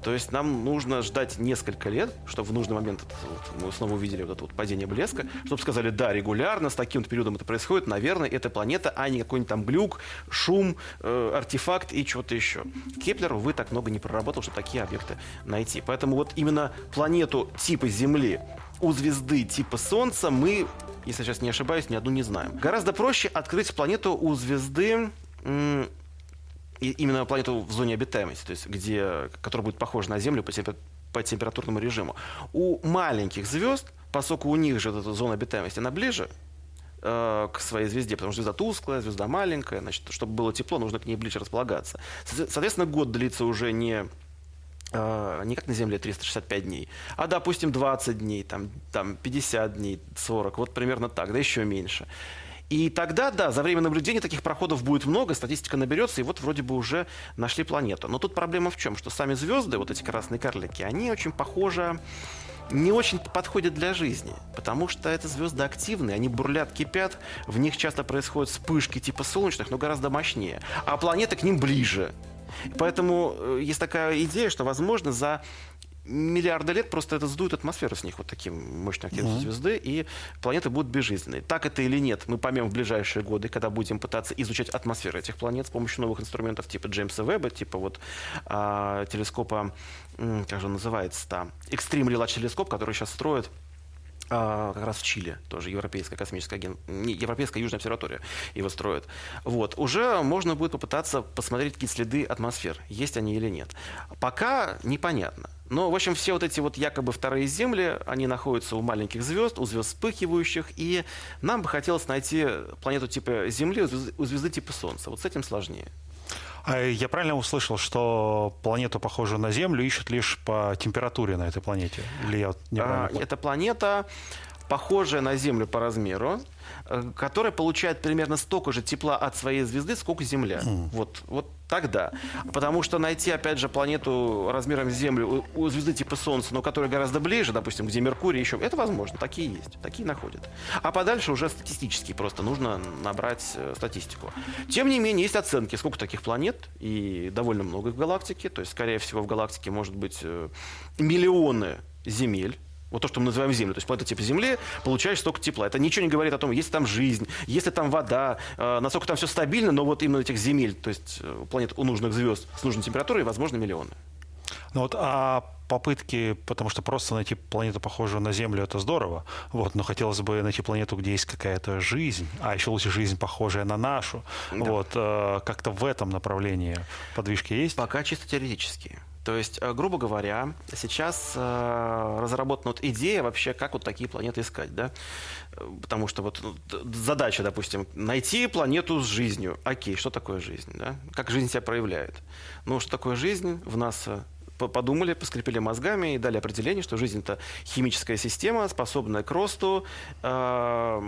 То есть нам нужно ждать несколько лет, чтобы в нужный момент вот, мы снова увидели вот это вот падение блеска, чтобы сказали, да, регулярно, с таким-то периодом это происходит, наверное, это планета, а не какой-нибудь там глюк, шум, э, артефакт и что-то еще. Кеплер, увы, так много не проработал, чтобы такие объекты найти. Поэтому вот именно планету типа Земли у звезды типа Солнца мы, если сейчас не ошибаюсь, ни одну не знаем. Гораздо проще открыть планету у звезды и именно планету в зоне обитаемости, то есть где, которая будет похожа на Землю по, темпер, по температурному режиму. У маленьких звезд, поскольку у них же эта зона обитаемости, она ближе э, к своей звезде, потому что звезда тусклая, звезда маленькая, значит, чтобы было тепло, нужно к ней ближе располагаться. Соответственно, год длится уже не э, не как на Земле 365 дней, а, допустим, 20 дней, там, там 50 дней, 40, вот примерно так, да еще меньше. И тогда, да, за время наблюдения таких проходов будет много, статистика наберется, и вот вроде бы уже нашли планету. Но тут проблема в чем? Что сами звезды, вот эти красные карлики, они очень похожи не очень подходят для жизни, потому что это звезды активные, они бурлят, кипят, в них часто происходят вспышки типа солнечных, но гораздо мощнее, а планеты к ним ближе. Поэтому э, есть такая идея, что, возможно, за миллиарды лет просто это сдует атмосферу с них, вот таким мощной активностью mm-hmm. звезды, и планеты будут безжизненные. Так это или нет, мы поймем в ближайшие годы, когда будем пытаться изучать атмосферу этих планет с помощью новых инструментов типа Джеймса Веба, типа вот а, телескопа, как же он называется там, Extreme Real телескоп, который сейчас строят а, как раз в Чили, тоже Европейская космическая аген... Европейская Южная обсерватория его строят. Вот. Уже можно будет попытаться посмотреть какие следы атмосфер, есть они или нет. Пока непонятно. Но, в общем, все вот эти вот якобы вторые земли, они находятся у маленьких звезд, у звезд вспыхивающих, и нам бы хотелось найти планету типа Земли у звезды, у звезды типа Солнца. Вот с этим сложнее. А я правильно услышал, что планету, похожую на Землю, ищут лишь по температуре на этой планете? Или я неправильно а, Эта планета похожая на Землю по размеру, Э, которая получает примерно столько же тепла от своей звезды, сколько Земля. Mm. Вот, вот тогда. Потому что найти, опять же, планету размером с Землю у, у звезды типа Солнца, но которая гораздо ближе, допустим, где Меркурий еще, это возможно, такие есть, такие находят. А подальше уже статистически просто нужно набрать э, статистику. Тем не менее, есть оценки, сколько таких планет, и довольно много в галактике, то есть, скорее всего, в галактике может быть э, миллионы земель, вот то, что мы называем Землю. То есть планета типа Земли, получаешь столько тепла. Это ничего не говорит о том, есть там жизнь, есть ли там вода, э, насколько там все стабильно, но вот именно этих земель, то есть э, планет у нужных звезд с нужной температурой, возможно, миллионы. Ну вот, а попытки, потому что просто найти планету, похожую на Землю, это здорово. Вот, но хотелось бы найти планету, где есть какая-то жизнь, а еще лучше жизнь, похожая на нашу. Да. Вот, э, как-то в этом направлении подвижки есть? Пока чисто теоретические. То есть, э, грубо говоря, сейчас э, разработана вот идея вообще, как вот такие планеты искать, да? Потому что вот ну, задача, допустим, найти планету с жизнью. Окей, что такое жизнь, да? Как жизнь себя проявляет? Ну, что такое жизнь? В нас э, подумали, поскрепили мозгами и дали определение, что жизнь это химическая система, способная к росту, э,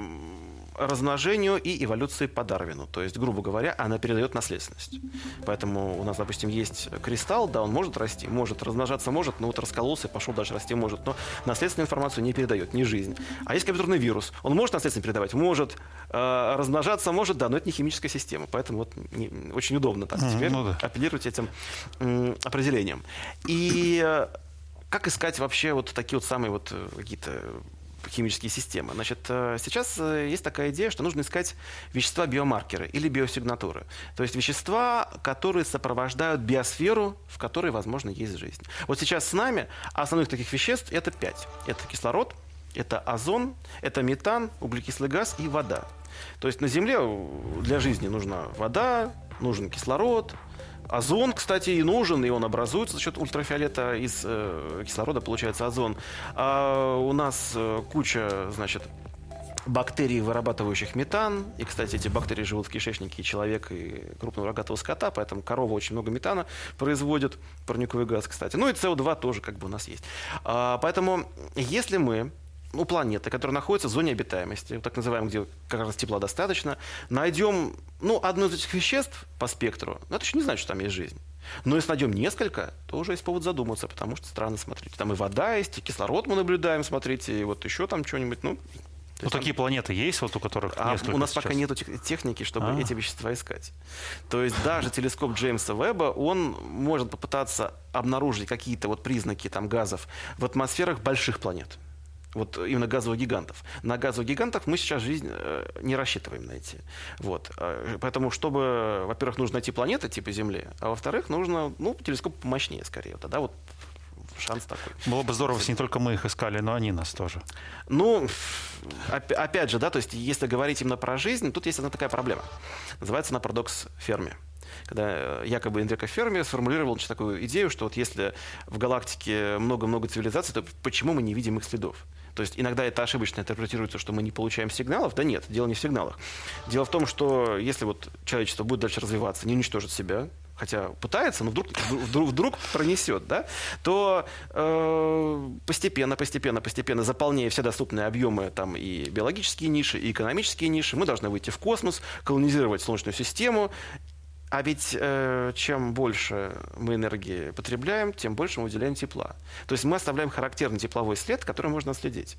размножению и эволюции по Дарвину. То есть, грубо говоря, она передает наследственность. Поэтому у нас, допустим, есть кристалл, да, он может расти, может размножаться, может, но вот раскололся, пошел дальше расти может, но наследственную информацию не передает, не жизнь. А есть компьютерный вирус, он может наследственно передавать, может э, размножаться, может, да, но это не химическая система, поэтому вот не, очень удобно так теперь ну, да. апеллировать этим э, определением. И э, как искать вообще вот такие вот самые вот э, какие-то химические системы. Значит, э, сейчас э, есть такая идея, что нужно искать вещества-биомаркеры или биосигнатуры. То есть вещества, которые сопровождают биосферу, в которой, возможно, есть жизнь. Вот сейчас с нами основных таких веществ это пять. Это кислород, это озон, это метан, углекислый газ и вода. То есть на Земле для жизни нужна вода, нужен кислород, Озон, кстати, и нужен, и он образуется за счет ультрафиолета из э, кислорода, получается озон. А у нас э, куча, значит, бактерий, вырабатывающих метан. И, кстати, эти бактерии живут в кишечнике человека, и крупного рогатого скота, поэтому корова очень много метана производит, парниковый газ, кстати. Ну и СО2 тоже как бы у нас есть. А, поэтому, если мы ну, планеты, которые находятся в зоне обитаемости, так называемой, где как раз тепла достаточно, найдем ну, одно из этих веществ по спектру, ну, это еще не значит, что там есть жизнь. Но если найдем несколько, то уже есть повод задуматься, потому что странно смотреть. Там и вода есть, и кислород мы наблюдаем, смотрите, и вот еще там что-нибудь. Ну, ну, такие там... планеты есть, вот у которых а У нас сейчас. пока нет техники, чтобы а. эти вещества искать. То есть даже телескоп Джеймса Веба, он может попытаться обнаружить какие-то вот признаки там, газов в атмосферах больших планет вот именно газовых гигантов. На газовых гигантах мы сейчас жизнь э, не рассчитываем найти. Вот. Э, поэтому, чтобы, во-первых, нужно найти планеты типа Земли, а во-вторых, нужно ну, телескоп помощнее скорее. Тогда вот шанс такой. Было бы здорово, если не только мы их искали, но они нас тоже. Ну, опять же, да, то есть если говорить именно про жизнь, тут есть одна такая проблема. Называется она парадокс Ферми когда э, якобы Энрико Ферми сформулировал значит, такую идею, что вот если в галактике много-много цивилизаций, то почему мы не видим их следов? То есть иногда это ошибочно интерпретируется, что мы не получаем сигналов. Да нет, дело не в сигналах. Дело в том, что если вот человечество будет дальше развиваться, не уничтожит себя, хотя пытается, но вдруг, вдруг, вдруг пронесет, да, то э, постепенно, постепенно, постепенно, заполняя все доступные объемы там и биологические ниши, и экономические ниши, мы должны выйти в космос, колонизировать Солнечную систему а ведь э, чем больше мы энергии потребляем, тем больше мы выделяем тепла. То есть мы оставляем характерный тепловой след, который можно отследить.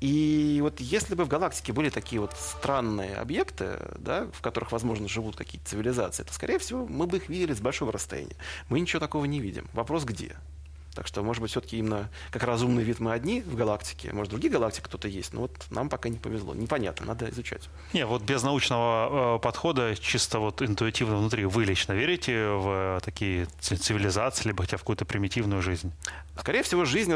И вот если бы в галактике были такие вот странные объекты, да, в которых, возможно, живут какие-то цивилизации, то, скорее всего, мы бы их видели с большого расстояния. Мы ничего такого не видим. Вопрос где? Так что, может быть, все-таки именно как разумный вид мы одни в галактике. Может, в других галактиках кто-то есть, но вот нам пока не повезло. Непонятно, надо изучать. Не, вот без научного э, подхода, чисто вот интуитивно внутри, вы лично верите в э, такие цивилизации, либо хотя в какую-то примитивную жизнь? Скорее всего, жизнь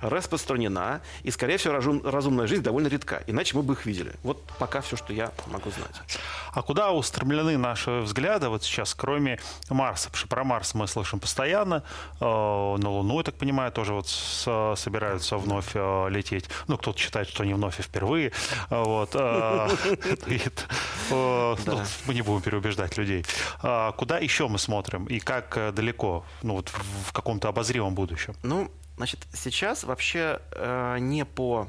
распространена, и, скорее всего, разум, разумная жизнь довольно редка. Иначе мы бы их видели. Вот пока все, что я могу знать. А куда устремлены наши взгляды вот сейчас, кроме Марса? Потому что про Марс мы слышим постоянно, э, на Луну ну, я так понимаю, тоже вот с, собираются вновь э, лететь. Ну, кто-то считает, что они вновь и впервые. Вот. Э, э, ну, мы не будем переубеждать людей. А куда еще мы смотрим и как э, далеко, ну, вот в каком-то обозримом будущем? Ну, значит, сейчас вообще э, не по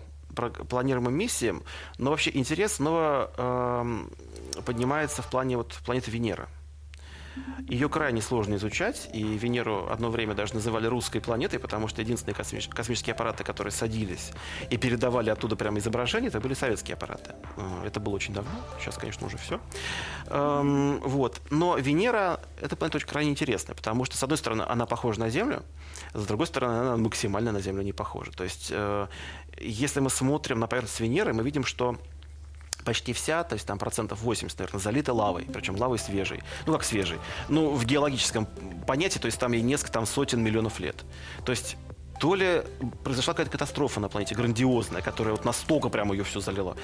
планируемым миссиям, но вообще интерес снова э, поднимается в плане вот планеты Венера. Ее крайне сложно изучать, и Венеру одно время даже называли русской планетой, потому что единственные космические аппараты, которые садились и передавали оттуда прямо изображения, это были советские аппараты. Э, это было очень давно, сейчас, конечно, уже все. Эм, вот. Но Венера — это планета очень крайне интересная, потому что, с одной стороны, она похожа на Землю, с другой стороны, она максимально на Землю не похожа. То есть, э, если мы смотрим на поверхность Венеры, мы видим, что почти вся, то есть там процентов 80, наверное, залита лавой, причем лавой свежей. Ну, как свежей? Ну, в геологическом понятии, то есть там ей несколько там сотен миллионов лет. То есть то ли произошла какая-то катастрофа на планете, грандиозная, которая вот настолько прямо ее все залила,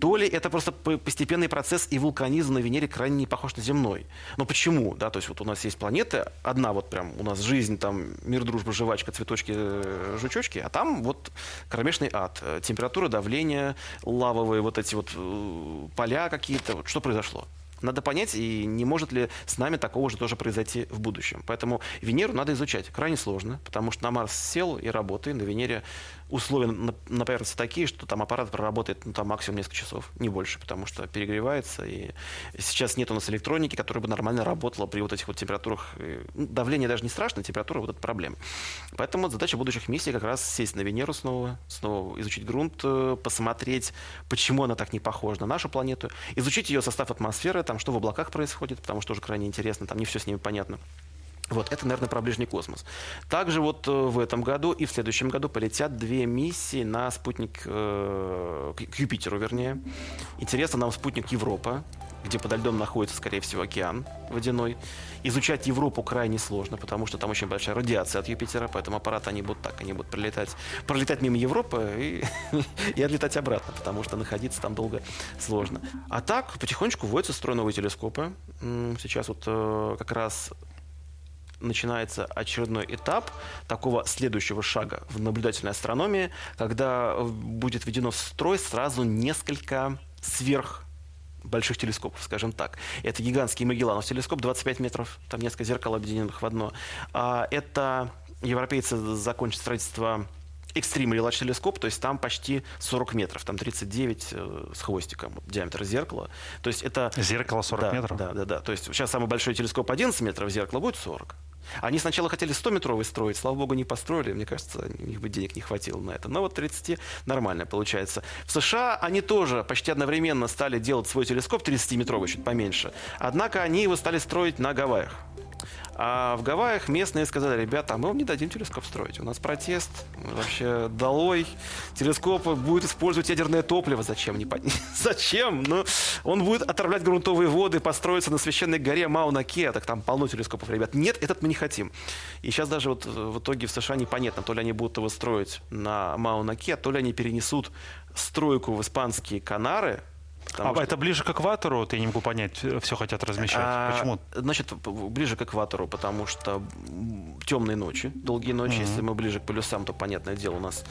то ли это просто постепенный процесс, и вулканизм на Венере крайне не похож на земной. Но почему? Да, то есть вот у нас есть планеты, одна вот прям у нас жизнь, там мир, дружба, жвачка, цветочки, э, жучочки, а там вот кромешный ад. Температура, давление, лавовые вот эти вот э, поля какие-то. Вот что произошло? Надо понять, и не может ли с нами такого же тоже произойти в будущем. Поэтому Венеру надо изучать. Крайне сложно, потому что на Марс сел и работает, на Венере условия на, на поверхности такие, что там аппарат проработает ну, там максимум несколько часов, не больше, потому что перегревается. И сейчас нет у нас электроники, которая бы нормально работала при вот этих вот температурах. Давление даже не страшно, температура вот это проблема. Поэтому задача будущих миссий как раз сесть на Венеру снова, снова изучить грунт, э, посмотреть, почему она так не похожа на нашу планету, изучить ее состав атмосферы, там, что в облаках происходит, потому что уже крайне интересно, там не все с ними понятно. Вот, это, наверное, про ближний космос. Также вот э, в этом году и в следующем году полетят две миссии на спутник, э, к Юпитеру, вернее. Интересно нам спутник Европа, где подо льдом находится, скорее всего, океан водяной. Изучать Европу крайне сложно, потому что там очень большая радиация от Юпитера, поэтому аппараты они будут так, они будут пролетать, пролетать мимо Европы и, и отлетать обратно, потому что находиться там долго сложно. А так, потихонечку вводятся строй новые телескопы. Сейчас вот э, как раз начинается очередной этап такого следующего шага в наблюдательной астрономии, когда будет введено в строй сразу несколько сверх больших телескопов, скажем так. Это гигантский Магелланов телескоп, 25 метров, там несколько зеркал объединенных в одно. А, это европейцы закончат строительство Extreme Large телескоп, то есть там почти 40 метров, там 39 э, с хвостиком вот, диаметр зеркала. То есть это... Зеркало 40 да, метров? Да, да, да. То есть сейчас самый большой телескоп 11 метров, зеркало будет 40. Они сначала хотели 100-метровый строить, слава богу, не построили. Мне кажется, у них бы денег не хватило на это. Но вот 30 нормально получается. В США они тоже почти одновременно стали делать свой телескоп 30-метровый, чуть поменьше. Однако они его стали строить на Гавайях. А в Гавайях местные сказали, ребята, а мы вам не дадим телескоп строить. У нас протест, вообще долой. Телескоп будет использовать ядерное топливо. Зачем? Не пон... Зачем? Ну, он будет отравлять грунтовые воды, построиться на священной горе Мауна-Ке. Так там полно телескопов, ребят. Нет, этот мы не хотим. И сейчас даже вот в итоге в США непонятно, то ли они будут его строить на Мауна-Ке, то ли они перенесут стройку в испанские Канары, а что... это ближе к экватору, ты не могу понять, все хотят размещать. А, Почему? Значит, ближе к экватору, потому что темные ночи, долгие ночи. Mm-hmm. Если мы ближе к полюсам, то, понятное дело, у нас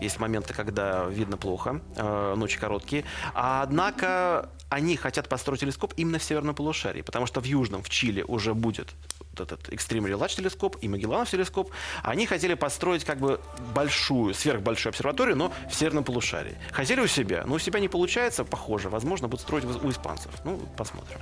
есть моменты, когда видно плохо, э, ночи короткие. А, однако они хотят построить телескоп именно в северном полушарии, потому что в южном, в Чили, уже будет этот Extreme Large телескоп и Магелланов телескоп, они хотели построить как бы большую, сверхбольшую обсерваторию, но в северном полушарии. Хотели у себя, но у себя не получается, похоже. Возможно, будут строить у испанцев. Ну, посмотрим.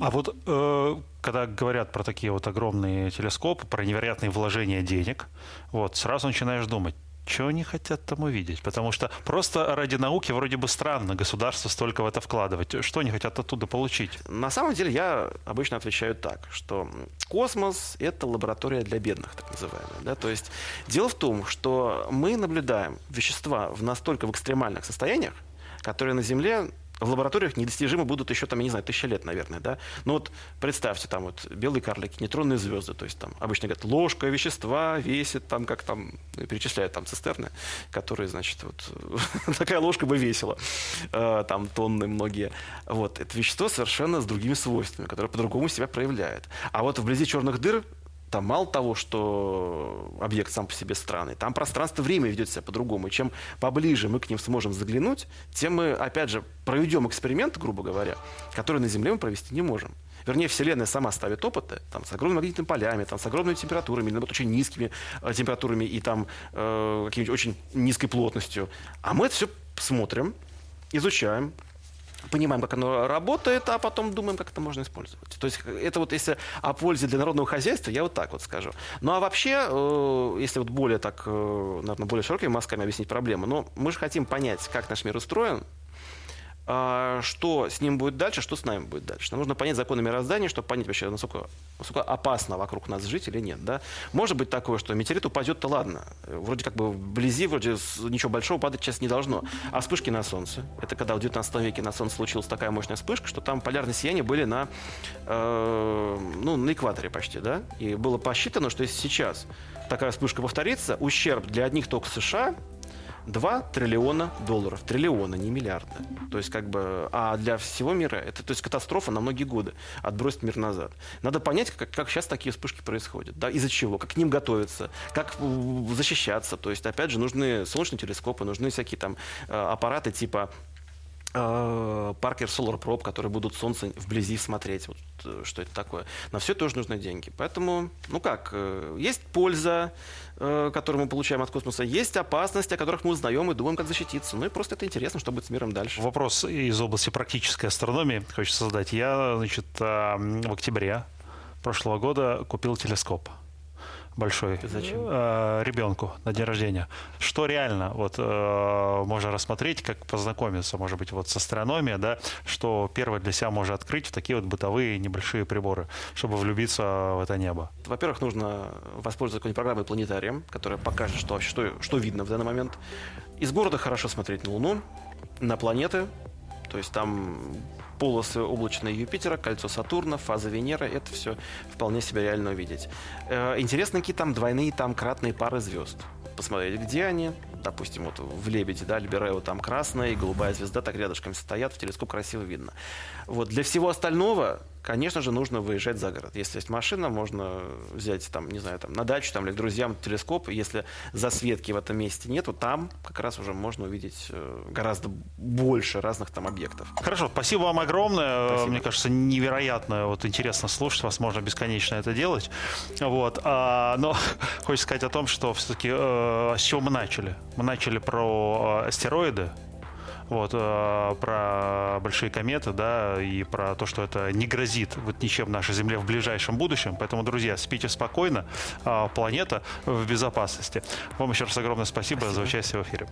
А вот э, когда говорят про такие вот огромные телескопы, про невероятные вложения денег, вот сразу начинаешь думать, что они хотят там увидеть? Потому что просто ради науки вроде бы странно государство столько в это вкладывать. Что они хотят оттуда получить? На самом деле я обычно отвечаю так, что космос – это лаборатория для бедных, так называемая. Да? То есть дело в том, что мы наблюдаем вещества в настолько в экстремальных состояниях, которые на Земле в лабораториях недостижимы будут еще, там, я не знаю, тысяча лет, наверное, да. Но вот представьте, там вот белые карлики, нейтронные звезды, то есть там обычно говорят, ложка вещества весит там, как там, ну, перечисляют там цистерны, которые, значит, вот такая ложка бы весила, э, там тонны многие. Вот, это вещество совершенно с другими свойствами, которые по-другому себя проявляют. А вот вблизи черных дыр там мало того, что объект сам по себе странный, там пространство-время ведет себя по-другому. И чем поближе мы к ним сможем заглянуть, тем мы, опять же, проведем эксперимент, грубо говоря, который на Земле мы провести не можем. Вернее, Вселенная сама ставит опыты там, с огромными магнитными полями, там, с огромными температурами, или очень низкими э, температурами и там э, какими-нибудь очень низкой плотностью. А мы это все смотрим, изучаем, понимаем, как оно работает, а потом думаем, как это можно использовать. То есть это вот если о пользе для народного хозяйства, я вот так вот скажу. Ну а вообще, э, если вот более так, э, наверное, более широкими мазками объяснить проблему, но мы же хотим понять, как наш мир устроен, что с ним будет дальше, что с нами будет дальше. Нам нужно понять законы мироздания, чтобы понять вообще, насколько, насколько опасно вокруг нас жить или нет. Да? Может быть такое, что метеорит упадет-то ладно. Вроде как бы вблизи, вроде ничего большого падать сейчас не должно. А вспышки на Солнце. Это когда в 19 веке на Солнце случилась такая мощная вспышка, что там полярные сияния были на, э, ну, на экваторе почти. Да? И было посчитано, что если сейчас такая вспышка повторится, ущерб для одних только США 2 триллиона долларов. Триллиона, не миллиарда. То есть, как бы, а для всего мира это то есть, катастрофа на многие годы. Отбросить мир назад. Надо понять, как, как сейчас такие вспышки происходят. Да, из-за чего, как к ним готовиться, как защищаться. То есть, опять же, нужны солнечные телескопы, нужны всякие там э, аппараты типа Паркер Solar Probe, которые будут солнце вблизи смотреть, вот, э, что это такое. На все тоже нужны деньги. Поэтому, ну как, э, есть польза, э, которую мы получаем от космоса, есть опасности, о которых мы узнаем и думаем, как защититься. Ну и просто это интересно, что будет с миром дальше. Вопрос из области практической астрономии хочется задать. Я, значит, в октябре прошлого года купил телескоп большой Зачем? Э, ребенку на день рождения. Что реально вот э, можно рассмотреть, как познакомиться, может быть, вот с астрономией, да, что первое для себя можно открыть в такие вот бытовые небольшие приборы, чтобы влюбиться в это небо. Во-первых, нужно воспользоваться какой-нибудь программой планетарием, которая покажет, что вообще что, что видно в данный момент. Из города хорошо смотреть на Луну, на планеты, то есть там полосы облачные Юпитера, кольцо Сатурна, фаза Венеры. Это все вполне себе реально увидеть. Э, интересно, какие там двойные, там кратные пары звезд. Посмотреть, где они. допустим, вот в Лебеде, да, Либерео там красная и голубая звезда так рядышком стоят, в телескоп красиво видно. Вот для всего остального конечно же, нужно выезжать за город. Если есть машина, можно взять, там, не знаю, там, на дачу там, или к друзьям телескоп. Если засветки в этом месте нету, там как раз уже можно увидеть э, гораздо больше разных там объектов. Хорошо, спасибо вам огромное. Спасибо. Мне кажется, невероятно вот, интересно слушать вас, можно бесконечно это делать. Вот. А, но хочется сказать о том, что все-таки э, с чего мы начали? Мы начали про э, астероиды, вот, э, про большие кометы, да, и про то, что это не грозит вот ничем нашей Земле в ближайшем будущем. Поэтому, друзья, спите спокойно, э, планета в безопасности. Вам еще раз огромное спасибо, спасибо. за участие в эфире.